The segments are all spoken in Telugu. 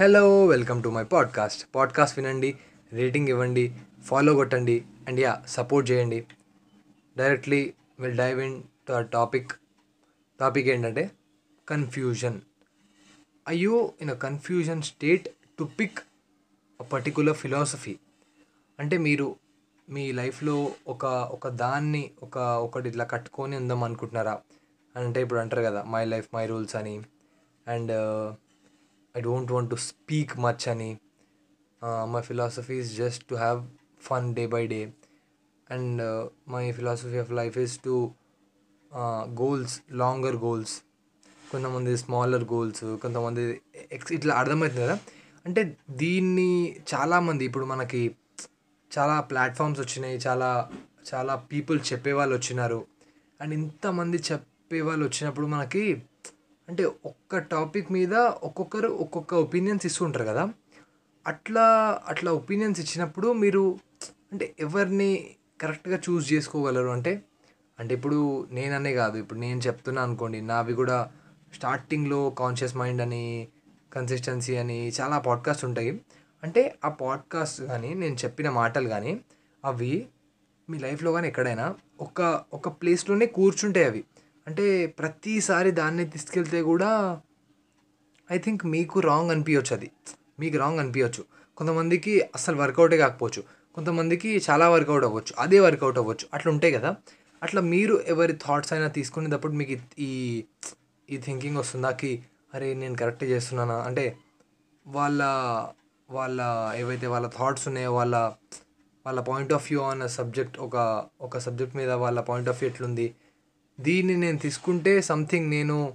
Hello welcome to my podcast podcast వినండి రేటింగ్ ఇవ్వండి ఫాలో కొట్టండి అండ్ యా సపోర్ట్ చేయండి. Directly will dive into our topic topic ఏంటంటే confusion I you in a confusion state to pick a particular philosophy అంటే మీరు మీ లైఫ్లో ఒక ఒక దాన్ని ఒక ఒకటి ఇట్లా కట్టుకొని ఉందాం అనుకుంటున్నారా? అంటే ఇప్పుడు అంటారు కదా మై లైఫ్ మై రూల్స్ అని. And I don't want to speak much అని my philosophy is just to have fun day by day and my philosophy of life is two goals longer goals కొంతమంది స్మాలర్ గోల్స్ కొంతమంది ఎక్స్ ఇట్లా అర్థమవుతుంది కదా? అంటే దీన్ని చాలామంది ఇప్పుడు మనకి చాలా ప్లాట్ఫామ్స్ వచ్చినాయి చాలా చాలా పీపుల్ చెప్పేవాళ్ళు వచ్చినారు. అండ్ ఇంతమంది చెప్పేవాళ్ళు వచ్చినప్పుడు మనకి అంటే ఒక్క టాపిక్ మీద ఒక్కొక్కరు ఒక్కొక్క ఒపీనియన్స్ ఇస్తుంటారు కదా. అట్లా అట్లా ఒపీనియన్స్ ఇచ్చినప్పుడు మీరు అంటే ఎవరిని కరెక్ట్గా చూస్ చేసుకోగలరు? అంటే అంటే ఇప్పుడు నేననే కాదు. ఇప్పుడు నేను చెప్తున్నా అనుకోండి నావి కూడా స్టార్టింగ్లో కాన్షియస్ మైండ్ అని కన్సిస్టెన్సీ అని చాలా పాడ్కాస్ట్ ఉంటాయి. అంటే ఆ పాడ్కాస్ట్ కానీ నేను చెప్పిన మాటలు కానీ అవి మీ లైఫ్లో కానీ ఎక్కడైనా ఒక ఒక ప్లేస్లోనే కూర్చుంటాయి అవి. అంటే ప్రతిసారి దాన్ని తీసుకెళ్తే కూడా ఐ థింక్ మీకు రాంగ్ అనిపించవచ్చు అది. మీకు రాంగ్ అనిపించవచ్చు కొంతమందికి అస్సలు వర్కౌటే కాకపోవచ్చు. కొంతమందికి చాలా వర్కౌట్ అవ్వచ్చు. అదే వర్కౌట్ అవ్వచ్చు. అట్లా ఉంటాయి కదా. అట్లా మీరు ఎవరి థాట్స్ అయినా తీసుకునేటప్పుడు మీకు ఈ ఈ థింకింగ్ వస్తుందాకి అరే నేను కరెక్ట్ చేస్తున్నానా? అంటే వాళ్ళ వాళ్ళ ఏవైతే వాళ్ళ థాట్స్ ఉన్నాయో వాళ్ళ వాళ్ళ పాయింట్ ఆఫ్ వ్యూ అన్న సబ్జెక్ట్ ఒక ఒక సబ్జెక్ట్ మీద వాళ్ళ పాయింట్ ఆఫ్ వ్యూ ఎట్లుంది? దీన్ని నేను తీసుకుంటే సంథింగ్ నేను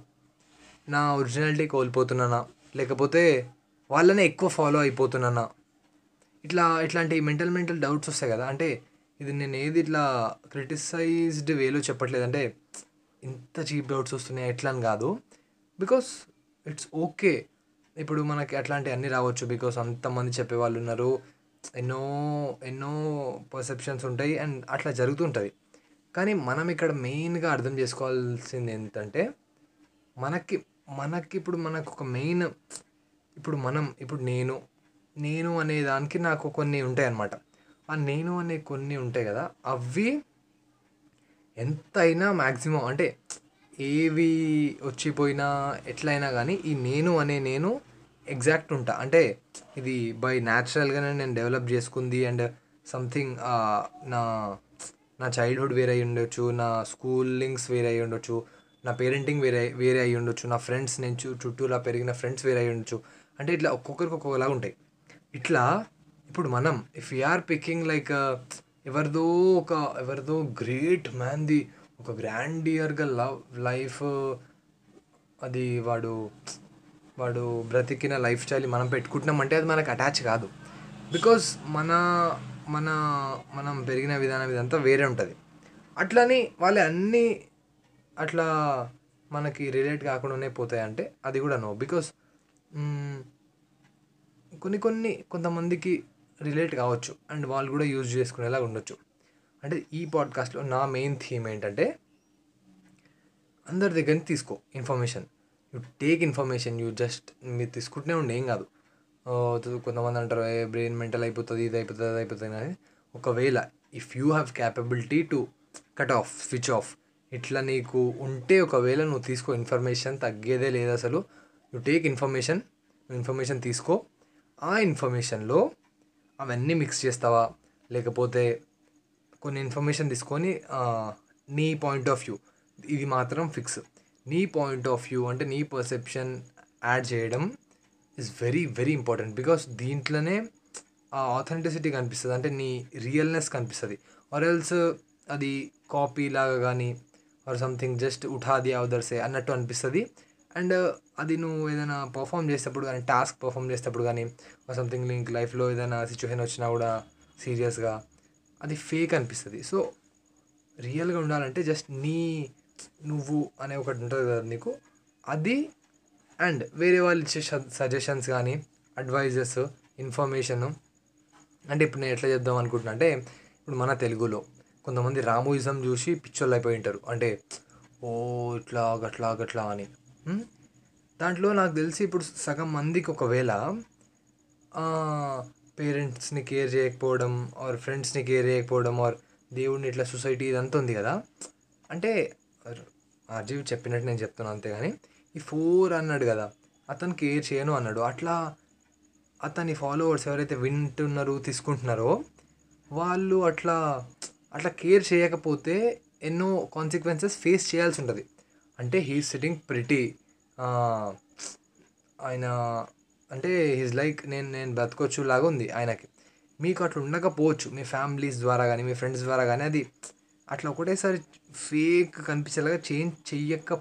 నా ఒరిజినాలిటీ కోల్పోతున్నానా? లేకపోతే వాళ్ళనే ఎక్కువ ఫాలో అయిపోతున్నానా? ఇట్లా ఇట్లాంటి మెంటల్ మెంటల్ డౌట్స్ వస్తాయి కదా. అంటే ఇది నేను ఏది ఇట్లా క్రిటిసైజ్డ్ వేలో చెప్పట్లేదు. అంటే ఇంత చీప్ డౌట్స్ వస్తున్నాయి? ఎట్లా అని కాదు. బికాస్ ఇట్స్ ఓకే ఇప్పుడు మనకి అట్లాంటి అన్నీ రావచ్చు. బికాస్ అంతమంది చెప్పేవాళ్ళు ఉన్నారు. ఎన్నో ఎన్నో పర్సెప్షన్స్ ఉంటాయి. అండ్ అట్లా జరుగుతుంటుంది. కానీ మనం ఇక్కడ మెయిన్గా అర్థం చేసుకోవాల్సింది ఏంటంటే మనకి మనకి ఇప్పుడు మనకు ఒక మెయిన్ ఇప్పుడు మనం ఇప్పుడు నేను నేను అనే దానికి నాకు కొన్ని ఉంటాయి అన్నమాట ఆ నేను అనే కొన్ని ఉంటాయి కదా అవి ఎంతైనా మ్యాక్సిమం అంటే ఏవి వచ్చిపోయినా ఎట్లయినా కానీ ఈ నేను అనే నేను ఎగ్జాక్ట్ ఉంటా. అంటే ఇది బై న్యాచురల్గానే నేను డెవలప్ చేసుకుంది అండ్ సంథింగ్ నా నా చైల్డ్హుడ్ వేరే అయి ఉండొచ్చు నా స్కూలింగ్స్ వేరే అయి ఉండొచ్చు నా పేరెంటింగ్ వేరే వేరే అయి ఉండొచ్చు నా ఫ్రెండ్స్ నేను చుట్టూలా పెరిగిన ఫ్రెండ్స్ వేరే అయి ఉండొచ్చు. అంటే ఇట్లా ఒక్కొక్కరికి ఒక్కొక్కలా ఉంటాయి. ఇట్లా ఇప్పుడు మనం ఇఫ్ ఆర్ పికింగ్ లైక్ ఎవరిదో ఒక ఎవరిదో గ్రేట్ మ్యాన్ది ఒక గ్రాండియర్గా లవ్ లైఫ్ అది వాడు వాడు బ్రతికిన లైఫ్ స్టైల్ మనం పెట్టుకుంటున్నాం అంటే అది మనకు అటాచ్ కాదు. బికాస్ మన మన మనం పెరిగిన విధానం ఇదంతా వేరే ఉంటుంది. అట్లని వాళ్ళు అన్నీ అట్లా మనకి రిలేట్ కాకుండానే పోతాయంటే అది కూడా నో. బికాస్ కొన్ని కొన్ని కొంతమందికి రిలేట్ కావచ్చు అండ్ వాళ్ళు కూడా యూజ్ చేసుకునేలాగా ఉండొచ్చు. అంటే ఈ పాడ్కాస్ట్లో నా మెయిన్ థీమ్ ఏంటంటే అందరి దగ్గర తీసుకో information. You take information you just మీరు తీసుకుంటూనే ఉండే ఏం కాదు. కొంతమంది అంటారు ఏ బ్రెయిన్ మెంటల్ అయిపోతుంది ఇది అయిపోతుంది అది అయిపోతుంది అని. ఒకవేళ if you have capability to cut off switch off ఇట్లా నీకు ఉంటే ఒకవేళ నువ్వు తీసుకో ఇన్ఫర్మేషన్ తగ్గేదే లేదు అసలు. యూ టేక్ ఇన్ఫర్మేషన్ ఇన్ఫర్మేషన్ తీసుకో. ఆ ఇన్ఫర్మేషన్లో అవన్నీ మిక్స్ చేస్తావా? లేకపోతే కొన్ని ఇన్ఫర్మేషన్ తీసుకొని నీ పాయింట్ ఆఫ్ వ్యూ ఇది మాత్రం ఫిక్స్ నీ పాయింట్ ఆఫ్ వ్యూ అంటే నీ పర్సెప్షన్ యాడ్ చేయడం is very very important because దీంట్లోనే ఆ ఆథెంటిసిటీ కనిపిస్తుంది. అంటే నీ రియల్నెస్ కనిపిస్తుంది. ఆర్ ఎల్స్ అది కాపీ లాగా కానీ ఆర్ సంథింగ్ జస్ట్ ఉఠాది అవదర్సే అన్నట్టు అనిపిస్తుంది. అండ్ uh, అది నువ్వు ఏదైనా పర్ఫామ్ చేసేటప్పుడు కానీ టాస్క్ పర్ఫామ్ చేసేటప్పుడు కానీ సంథింగ్ లింక్ లైఫ్లో ఏదైనా సిచ్యువేషన్ వచ్చినా కూడా సీరియస్గా అది ఫేక్ అనిపిస్తుంది. సో రియల్గా ఉండాలంటే జస్ట్ నీ నువ్వు అనే ఒకటి ఉంటుంది కదా నీకు అది అండ్ వేరే వాళ్ళు ఇచ్చే సజెషన్స్ కానీ అడ్వైజెస్ ఇన్ఫర్మేషన్ అంటే ఇప్పుడు నేను ఎట్లా చెప్దాం అనుకుంటున్నా అంటే ఇప్పుడు మన తెలుగులో కొంతమంది రామోయిజం చూసి పిచ్చోళ్ళు అయిపోయి ఉంటారు. అంటే ఓ ఇట్లా గట్లా గట్లా అని. దాంట్లో నాకు తెలిసి ఇప్పుడు సగం మందికి ఒకవేళ పేరెంట్స్ని కేర్ చేయకపోవడం ఆర్ ఫ్రెండ్స్ని కేర్ చేయకపోవడం ఆర్ దేవుడిని ఇట్లా సొసైటీ ఇదంతా ఉంది కదా. అంటే అజీవ్ చెప్పినట్టు నేను చెప్తున్నాను అంతేగాని ఈ ఫోర్ అన్నాడు కదా. అతను కేర్ చేయను అన్నాడు. అట్లా అతని ఫాలోవర్స్ ఎవరైతే వింటున్నారో తీసుకుంటున్నారో వాళ్ళు అట్లా అట్లా కేర్ చేయకపోతే ఎన్నో కాన్సిక్వెన్సెస్ ఫేస్ చేయాల్సి ఉంటుంది. అంటే హీ సిట్టింగ్ ప్రిటీ ఆయన అంటే హీస్ లైక్ నేను నేను బ్రతకొచ్చు లాగా ఉంది ఆయనకి. మీకు అట్లా ఉండకపోవచ్చు. మీ ఫ్యామిలీస్ ద్వారా కానీ మీ ఫ్రెండ్స్ ద్వారా కానీ అది అట్లా ఒకటేసారి ఫేక్ కనిపించేలాగా చేంజ్ చెయ్యక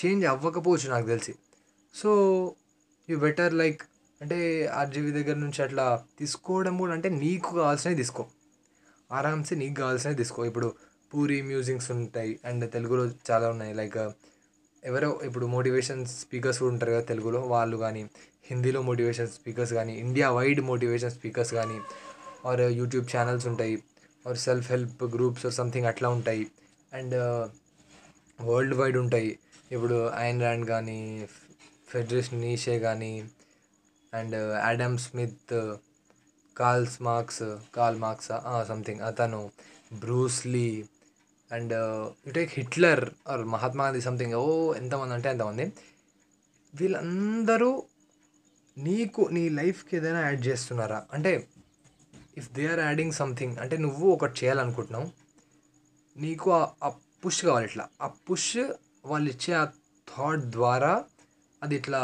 చేంజ్ అవ్వకపోవచ్చు నాకు తెలిసి. సో యూ బెటర్ లైక్ అంటే ఆర్జీవి దగ్గర నుంచి అట్లా తీసుకోవడం కూడా అంటే నీకు కావాల్సినవి తీసుకో. ఆరామ్సే నీకు కావాల్సినవి తీసుకో. ఇప్పుడు పూరి మ్యూజిక్స్ ఉంటాయి అండ్ తెలుగులో చాలా ఉన్నాయి. లైక్ ఎవరో ఇప్పుడు మోటివేషన్ స్పీకర్స్ కూడా ఉంటారు కదా తెలుగులో. వాళ్ళు కానీ హిందీలో మోటివేషన్ స్పీకర్స్ కానీ ఇండియా వైడ్ మోటివేషన్ స్పీకర్స్ కానీ ఆర్ యూట్యూబ్ ఛానల్స్ ఉంటాయి. Or self help groups something అట్లా ఉంటాయి. అండ్ వరల్డ్ వైడ్ ఉంటాయి. ఇప్పుడు ఐన్ ర్యాండ్ కానీ ఫెడరేషన్ నీషే కానీ and Adam Smith Karls Marx Karl Marx something అతను Bruce Lee and you take Hitler or Mahatma Gandhi something oh ఎంతమంది అంటే ఎంతమంది? వీళ్ళందరూ నీకు నీ లైఫ్కి ఏదైనా యాడ్ చేస్తున్నారా? అంటే if they are adding something అంటే నువ్వు ఒకటి చేయాలనుకుంటున్నావు నీకు ఆ పుష్ కావాలి ఇట్లా. ఆ పుష్ వాళ్ళు ఇచ్చే ఆ థాట్ ద్వారా అది ఇట్లా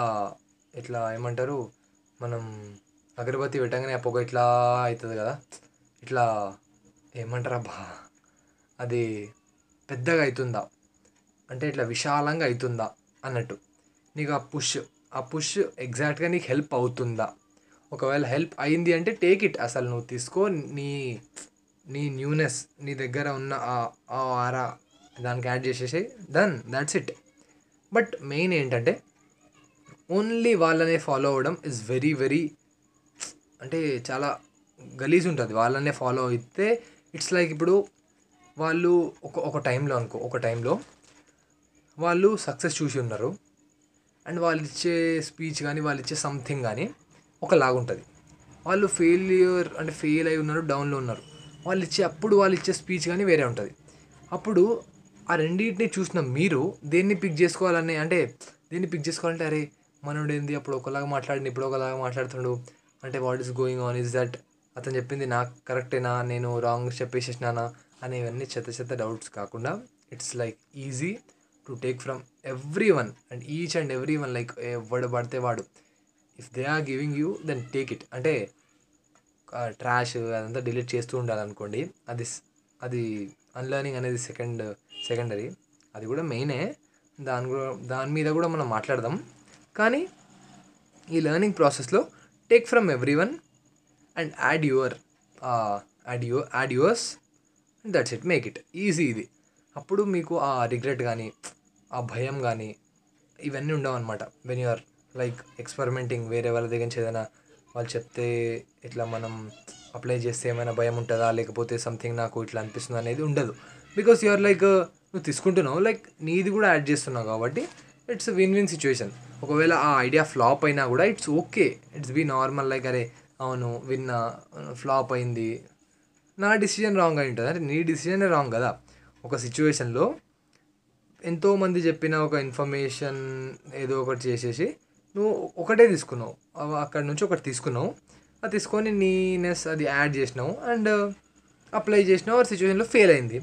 ఇట్లా ఏమంటారు మనం అగరబత్తి పెట్టగానే ఆ పొగ ఇట్లా అవుతుంది కదా. ఇట్లా ఏమంటారా బా అది పెద్దగా అవుతుందా అంటే ఇట్లా విశాలంగా అవుతుందా అన్నట్టు. నీకు ఆ పుష్ ఆ పుష్ ఎగ్జాక్ట్గా నీకు హెల్ప్ అవుతుందా? ఒకవేళ హెల్ప్ అయింది అంటే టేక్ ఇట్ అసలు నువ్వు తీసుకో నీ నీ న్యూనెస్ నీ దగ్గర ఉన్న ఆ ఆరా దానికి యాడ్ చేసేసి done that's it but main ఏంటంటే ఓన్లీ వాళ్ళనే ఫాలో అవ్వడం ఇస్ వెరీ వెరీ అంటే చాలా గలీజ్ ఉంటుంది. వాళ్ళనే ఫాలో అయితే ఇట్స్ లైక్ ఇప్పుడు వాళ్ళు ఒక ఒక టైంలో అనుకో ఒక టైంలో వాళ్ళు సక్సెస్ చూసి ఉన్నారు. అండ్ వాళ్ళు ఇచ్చే స్పీచ్ కానీ వాళ్ళు ఇచ్చే సంథింగ్ కానీ ఒకలాగా ఉంటుంది. వాళ్ళు ఫెయిల్యూర్ అంటే ఫెయిల్ అయి ఉన్నారు డౌన్లో ఉన్నారు. వాళ్ళు ఇచ్చే అప్పుడు వాళ్ళు ఇచ్చే స్పీచ్ కానీ వేరే ఉంటుంది. అప్పుడు ఆ రెండింటిని చూసిన మీరు దేన్ని పిక్ చేసుకోవాలని అంటే దేన్ని పిక్ చేసుకోవాలంటే అరే మనోడు ఏంది అప్పుడు ఒకలాగా మాట్లాడి ఇప్పుడు ఒకలాగా మాట్లాడుతుండు. అంటే what is going on is that అతను చెప్పింది నాకు కరెక్టేనా నేను రాంగ్ చెప్పేసేసినానా? అనేవన్నీ చెత్త చెత్త డౌట్స్ కాకుండా it's like easy to take from every one and each and every one like ఎవడు పడితే వాడు. If they are giving you then take it అంటే ట్రాష్ అదంతా డిలీట్ చేస్తూ ఉండాలనుకోండి అది అది అన్లర్నింగ్ అనేది సెకండ్ సెకండరీ అది కూడా మెయినే దాని కూడా దాని మీద కూడా మనం మాట్లాడదాం. కానీ ఈ లెర్నింగ్ ప్రాసెస్లో take from every one and add your add your add yours that's it make it easy ఇది. అప్పుడు మీకు ఆ రిగ్రెట్ కానీ ఆ భయం కానీ ఇవన్నీ ఉండవు అనమాట వెన్ యూఆర్ లైక్ ఎక్స్పెరిమెంటింగ్ వేరే వాళ్ళ దగ్గర నుంచి ఏదైనా వాళ్ళు చెప్తే ఇట్లా మనం అప్లై చేస్తే ఏమైనా భయం ఉంటుందా? లేకపోతే సంథింగ్ నాకు ఇట్లా అనిపిస్తుంది అనేది ఉండదు. బికాస్ యూఆర్ లైక్ నువ్వు తీసుకుంటున్నావు లైక్ నీది కూడా యాడ్ చేస్తున్నావు కాబట్టి ఇట్స్ విన్ విన్ సిచ్యువేషన్ ఒకవేళ ఆ ఐడియా ఫ్లాప్ అయినా కూడా it's okay it's be normal like అరే అవును విన్నా ఫ్లాప్ అయింది. నా డిసిజన్ రాంగ్ అయి ఉంటుంది. అంటే నీ డిసిజనే రాంగ్ కదా. ఒక సిచ్యువేషన్లో ఎంతోమంది చెప్పిన ఒక ఇన్ఫర్మేషన్ ఏదో ఒకటి చేసేసి నువ్వు ఒకటే తీసుకున్నావు. అక్కడ నుంచి ఒకటి తీసుకున్నావు. అది తీసుకొని నీనెస్ అది యాడ్ చేసినావు అండ్ అప్లై చేసినావు ఆ సిచ్యువేషన్లో ఫెయిల్ అయింది.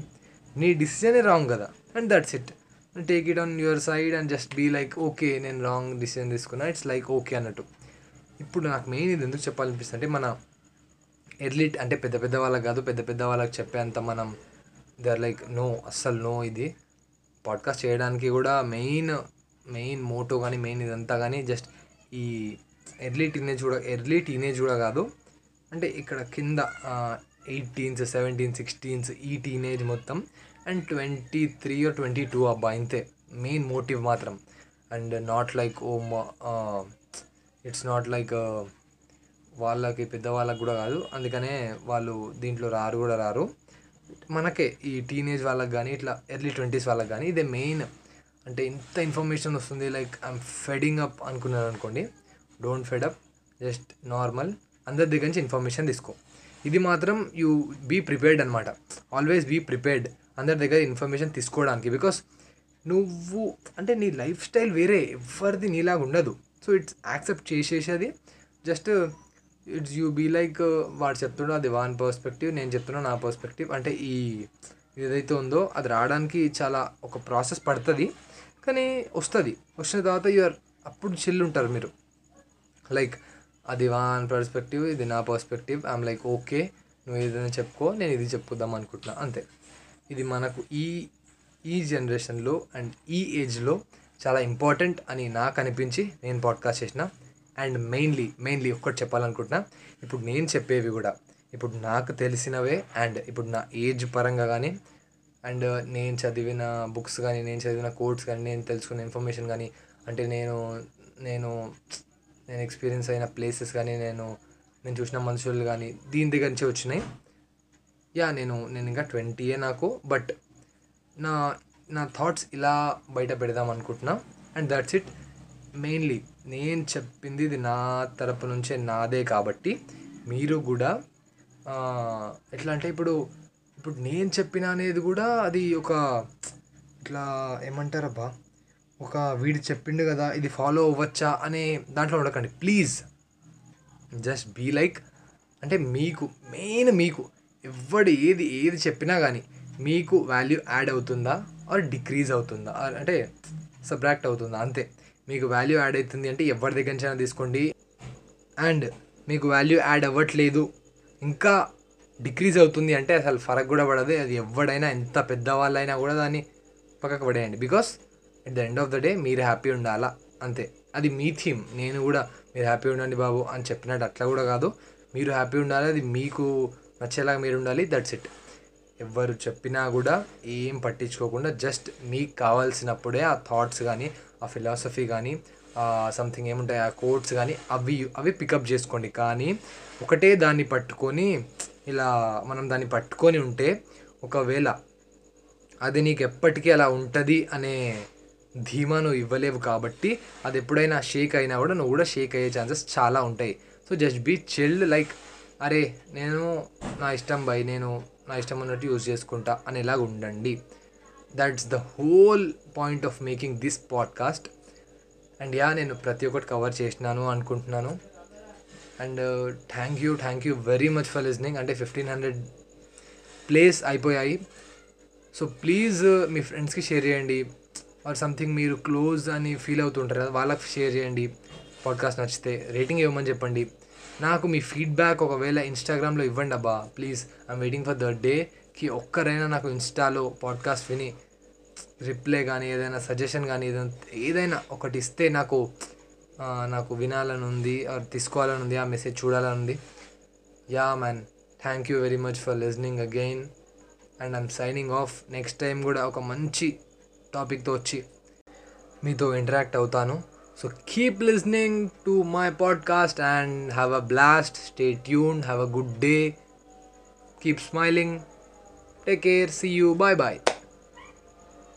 నీ డిసిజనే రాంగ్ కదా. And that's it take it on your side and just be like okay నేను రాంగ్ డిసిజన్ తీసుకున్నా. ఇట్స్ లైక్ ఓకే అన్నట్టు. ఇప్పుడు నాకు మెయిన్ ఇది ఎందుకు చెప్పాలనిపిస్తుంది అంటే మన ఎర్లీ అంటే పెద్ద పెద్ద వాళ్ళకి కాదు పెద్ద పెద్ద వాళ్ళకి చెప్పేంత మనం దే ఆర్ లైక్ నో అస్సలు నో ఇది. పాడ్కాస్ట్ చేయడానికి కూడా మెయిన్ మెయిన్ మోటో కానీ మెయిన్ ఇదంతా కానీ జస్ట్ ఈ ఎర్లీ టీనేజ్ కూడా ఎర్లీ టీనేజ్ కూడా కాదు. అంటే ఇక్కడ కింద ఎయిటీన్స్ సెవెంటీన్ సిక్స్టీన్స్ ఈ టీనేజ్ మొత్తం. And twenty three or twenty two అబ్బా ఇంతే. మెయిన్ మోటివ్ మాత్రం. And not like oh it's not like వాళ్ళకి పెద్దవాళ్ళకి కూడా కాదు. అందుకనే వాళ్ళు దీంట్లో రారు కూడా రారు. మనకే ఈ టీనేజ్ వాళ్ళకి కానీ ఇట్లా ఎర్లీ ట్వంటీస్ వాళ్ళకి కానీ ఇదే మెయిన్ అంటే ఇంత ఇన్ఫర్మేషన్ వస్తుంది లైక్ ఐఎమ్ ఫెడింగ్ అప్ అనుకున్నారు అనుకోండి డోంట్ ఫెడప్ జస్ట్ నార్మల్ అందరి దగ్గర నుంచి ఇన్ఫర్మేషన్ తీసుకో. ఇది మాత్రం యూ బీ ప్రిపేర్డ్ అనమాట ఆల్వేస్ బీ ప్రిపేర్డ్ అందరి దగ్గర ఇన్ఫర్మేషన్ తీసుకోవడానికి. బికాస్ నువ్వు అంటే నీ లైఫ్ స్టైల్ వేరే ఎవరిది నీలాగా ఉండదు. So it's accept చేసేసేది. Just it's you be like వాడు చెప్తున్నాడు అది వాన్ పర్స్పెక్టివ్ నేను చెప్తున్నా నా పర్స్పెక్టివ్ అంటే ఈ ఏదైతే ఉందో అది రావడానికి చాలా ఒక ప్రాసెస్ పడుతుంది. కానీ వస్తుంది. వచ్చిన తర్వాత యూఆర్ అప్పుడు చిల్లుంటారు మీరు. లైక్ అది వాన్ పర్స్పెక్టివ్ ఇది నా పర్స్పెక్టివ్ ఐఎమ్ లైక్ ఓకే నువ్వు ఏదైనా చెప్పుకో నేను ఇది చెప్పుదాం అనుకుంటున్నా. అంతే. ఇది మనకు ఈ ఈ జనరేషన్లో అండ్ ఈ ఏజ్లో చాలా ఇంపార్టెంట్ అని నాకు అనిపించి నేను పాడ్కాస్ట్ చేసిన. అండ్ మెయిన్లీ మెయిన్లీ ఒక్కటి చెప్పాలనుకుంటున్నా. ఇప్పుడు నేను చెప్పేవి కూడా ఇప్పుడు నాకు తెలిసినవే అండ్ ఇప్పుడు నా ఏజ్ పరంగా కానీ అండ్ నేను చదివిన బుక్స్ కానీ నేను చదివిన కోడ్స్ కానీ నేను తెలుసుకున్న ఇన్ఫర్మేషన్ కానీ అంటే నేను నేను నేను ఎక్స్పీరియన్స్ అయిన ప్లేసెస్ కానీ నేను నేను చూసిన మనుషులు కానీ దీని దగ్గర నుంచి వచ్చినాయి. యా నేను నేను ఇంకా ట్వంటీయే నాకు బట్ నా నా థాట్స్ ఇలా బయట పెడదాం అనుకుంటున్నా. అండ్ దట్స్ ఇట్ మెయిన్లీ నేను చెప్పింది ఇది నా తరపు నుంచే నాదే కాబట్టి మీరు కూడా ఎట్లా అంటే ఇప్పుడు ఇప్పుడు నేను చెప్పిన అనేది కూడా అది ఒక ఇట్లా ఏమంటారబ్బా ఒక వీడు చెప్పిండు కదా ఇది ఫాలో అవ్వచ్చా అనే దాంట్లో ఉండకండి. ప్లీజ్ జస్ట్ బీ లైక్ అంటే మీకు మెయిన్ మీకు ఎవడు ఏది ఏది చెప్పినా కానీ మీకు వాల్యూ యాడ్ అవుతుందా ఆర్ డిక్రీజ్ అవుతుందా? అంటే సబ్రాక్ట్ అవుతుందా? అంతే. మీకు వాల్యూ యాడ్ అవుతుంది అంటే ఎవరి దగ్గర నుంచి అయినా తీసుకోండి. అండ్ మీకు వాల్యూ యాడ్ అవ్వట్లేదు ఇంకా డిక్రీజ్ అవుతుంది అంటే అసలు ఫరక్ కూడా పడదు. అది ఎవడైనా ఎంత పెద్దవాళ్ళైనా కూడా దాన్ని పక్కకు పడేయండి. Because at the end of the day మీరు హ్యాపీ ఉండాలా? అంతే. అది మీ థీమ్ నేను కూడా మీరు హ్యాపీ ఉండండి బాబు అని చెప్పినట్టు అట్లా కూడా కాదు. మీరు హ్యాపీ ఉండాలి అది మీకు నచ్చేలాగా మీరు ఉండాలి దట్స్ ఇట్ ఎవరు చెప్పినా కూడా ఏం పట్టించుకోకుండా జస్ట్ మీకు కావాల్సినప్పుడే ఆ థాట్స్ కానీ ఆ ఫిలాసఫీ కానీ సంథింగ్ ఏముంటాయి ఆ కోట్స్ కానీ అవి అవి పికప్ చేసుకోండి. కానీ ఒకటే దాన్ని పట్టుకొని ఇలా మనం దాన్ని పట్టుకొని ఉంటే ఒకవేళ అది నీకు ఎప్పటికీ అలా ఉంటుంది అనే ధీమా నువ్వు ఇవ్వలేవు కాబట్టి అది ఎప్పుడైనా షేక్ అయినా కూడా నువ్వు కూడా షేక్ అయ్యే ఛాన్సెస్ చాలా ఉంటాయి. So just be chilled like అరే నేను నా ఇష్టం బై నేను నా ఇష్టం ఉన్నట్టు యూజ్ చేసుకుంటా అనేలాగా ఉండండి. That's the whole point of making this podcast and yeah నేను ప్రతి ఒక్కటి కవర్ చేసినాను అనుకుంటున్నాను. And thank you thank you very much for listening అంటే ఫిఫ్టీన్ హండ్రెడ్ ప్లేస్ అయిపోయాయి. సో ప్లీజ్ uh, మీ ఫ్రెండ్స్కి షేర్ చేయండి. ఆర్ సంథింగ్ మీరు క్లోజ్ అని ఫీల్ అవుతుంటారు కదా వాళ్ళకి షేర్ చేయండి. పాడ్కాస్ట్ నచ్చితే రేటింగ్ ఇవ్వమని చెప్పండి. నాకు మీ ఫీడ్బ్యాక్ ఒకవేళ ఇన్స్టాగ్రామ్లో ఇవ్వండి అబ్బా please I'm waiting for the డేకి ఒక్కరైనా నాకు ఇన్స్టాలో పాడ్కాస్ట్ విని రిప్లై కానీ ఏదైనా సజెషన్ కానీ ఏదైనా ఏదైనా ఒకటి ఇస్తే నాకు నాకు వినాలని ఉంది ఆర్ తీసుకోవాలని ఉంది ఆ మెసేజ్ చూడాలని ఉంది yeah man thank you very much for listening again and I'm signing off next time కూడా ఒక మంచి టాపిక్తో వచ్చి మీతో ఇంటరాక్ట్ అవుతాను. So keep listening to my podcast and have a blast stay tune have a good day keep smiling take care see you bye bye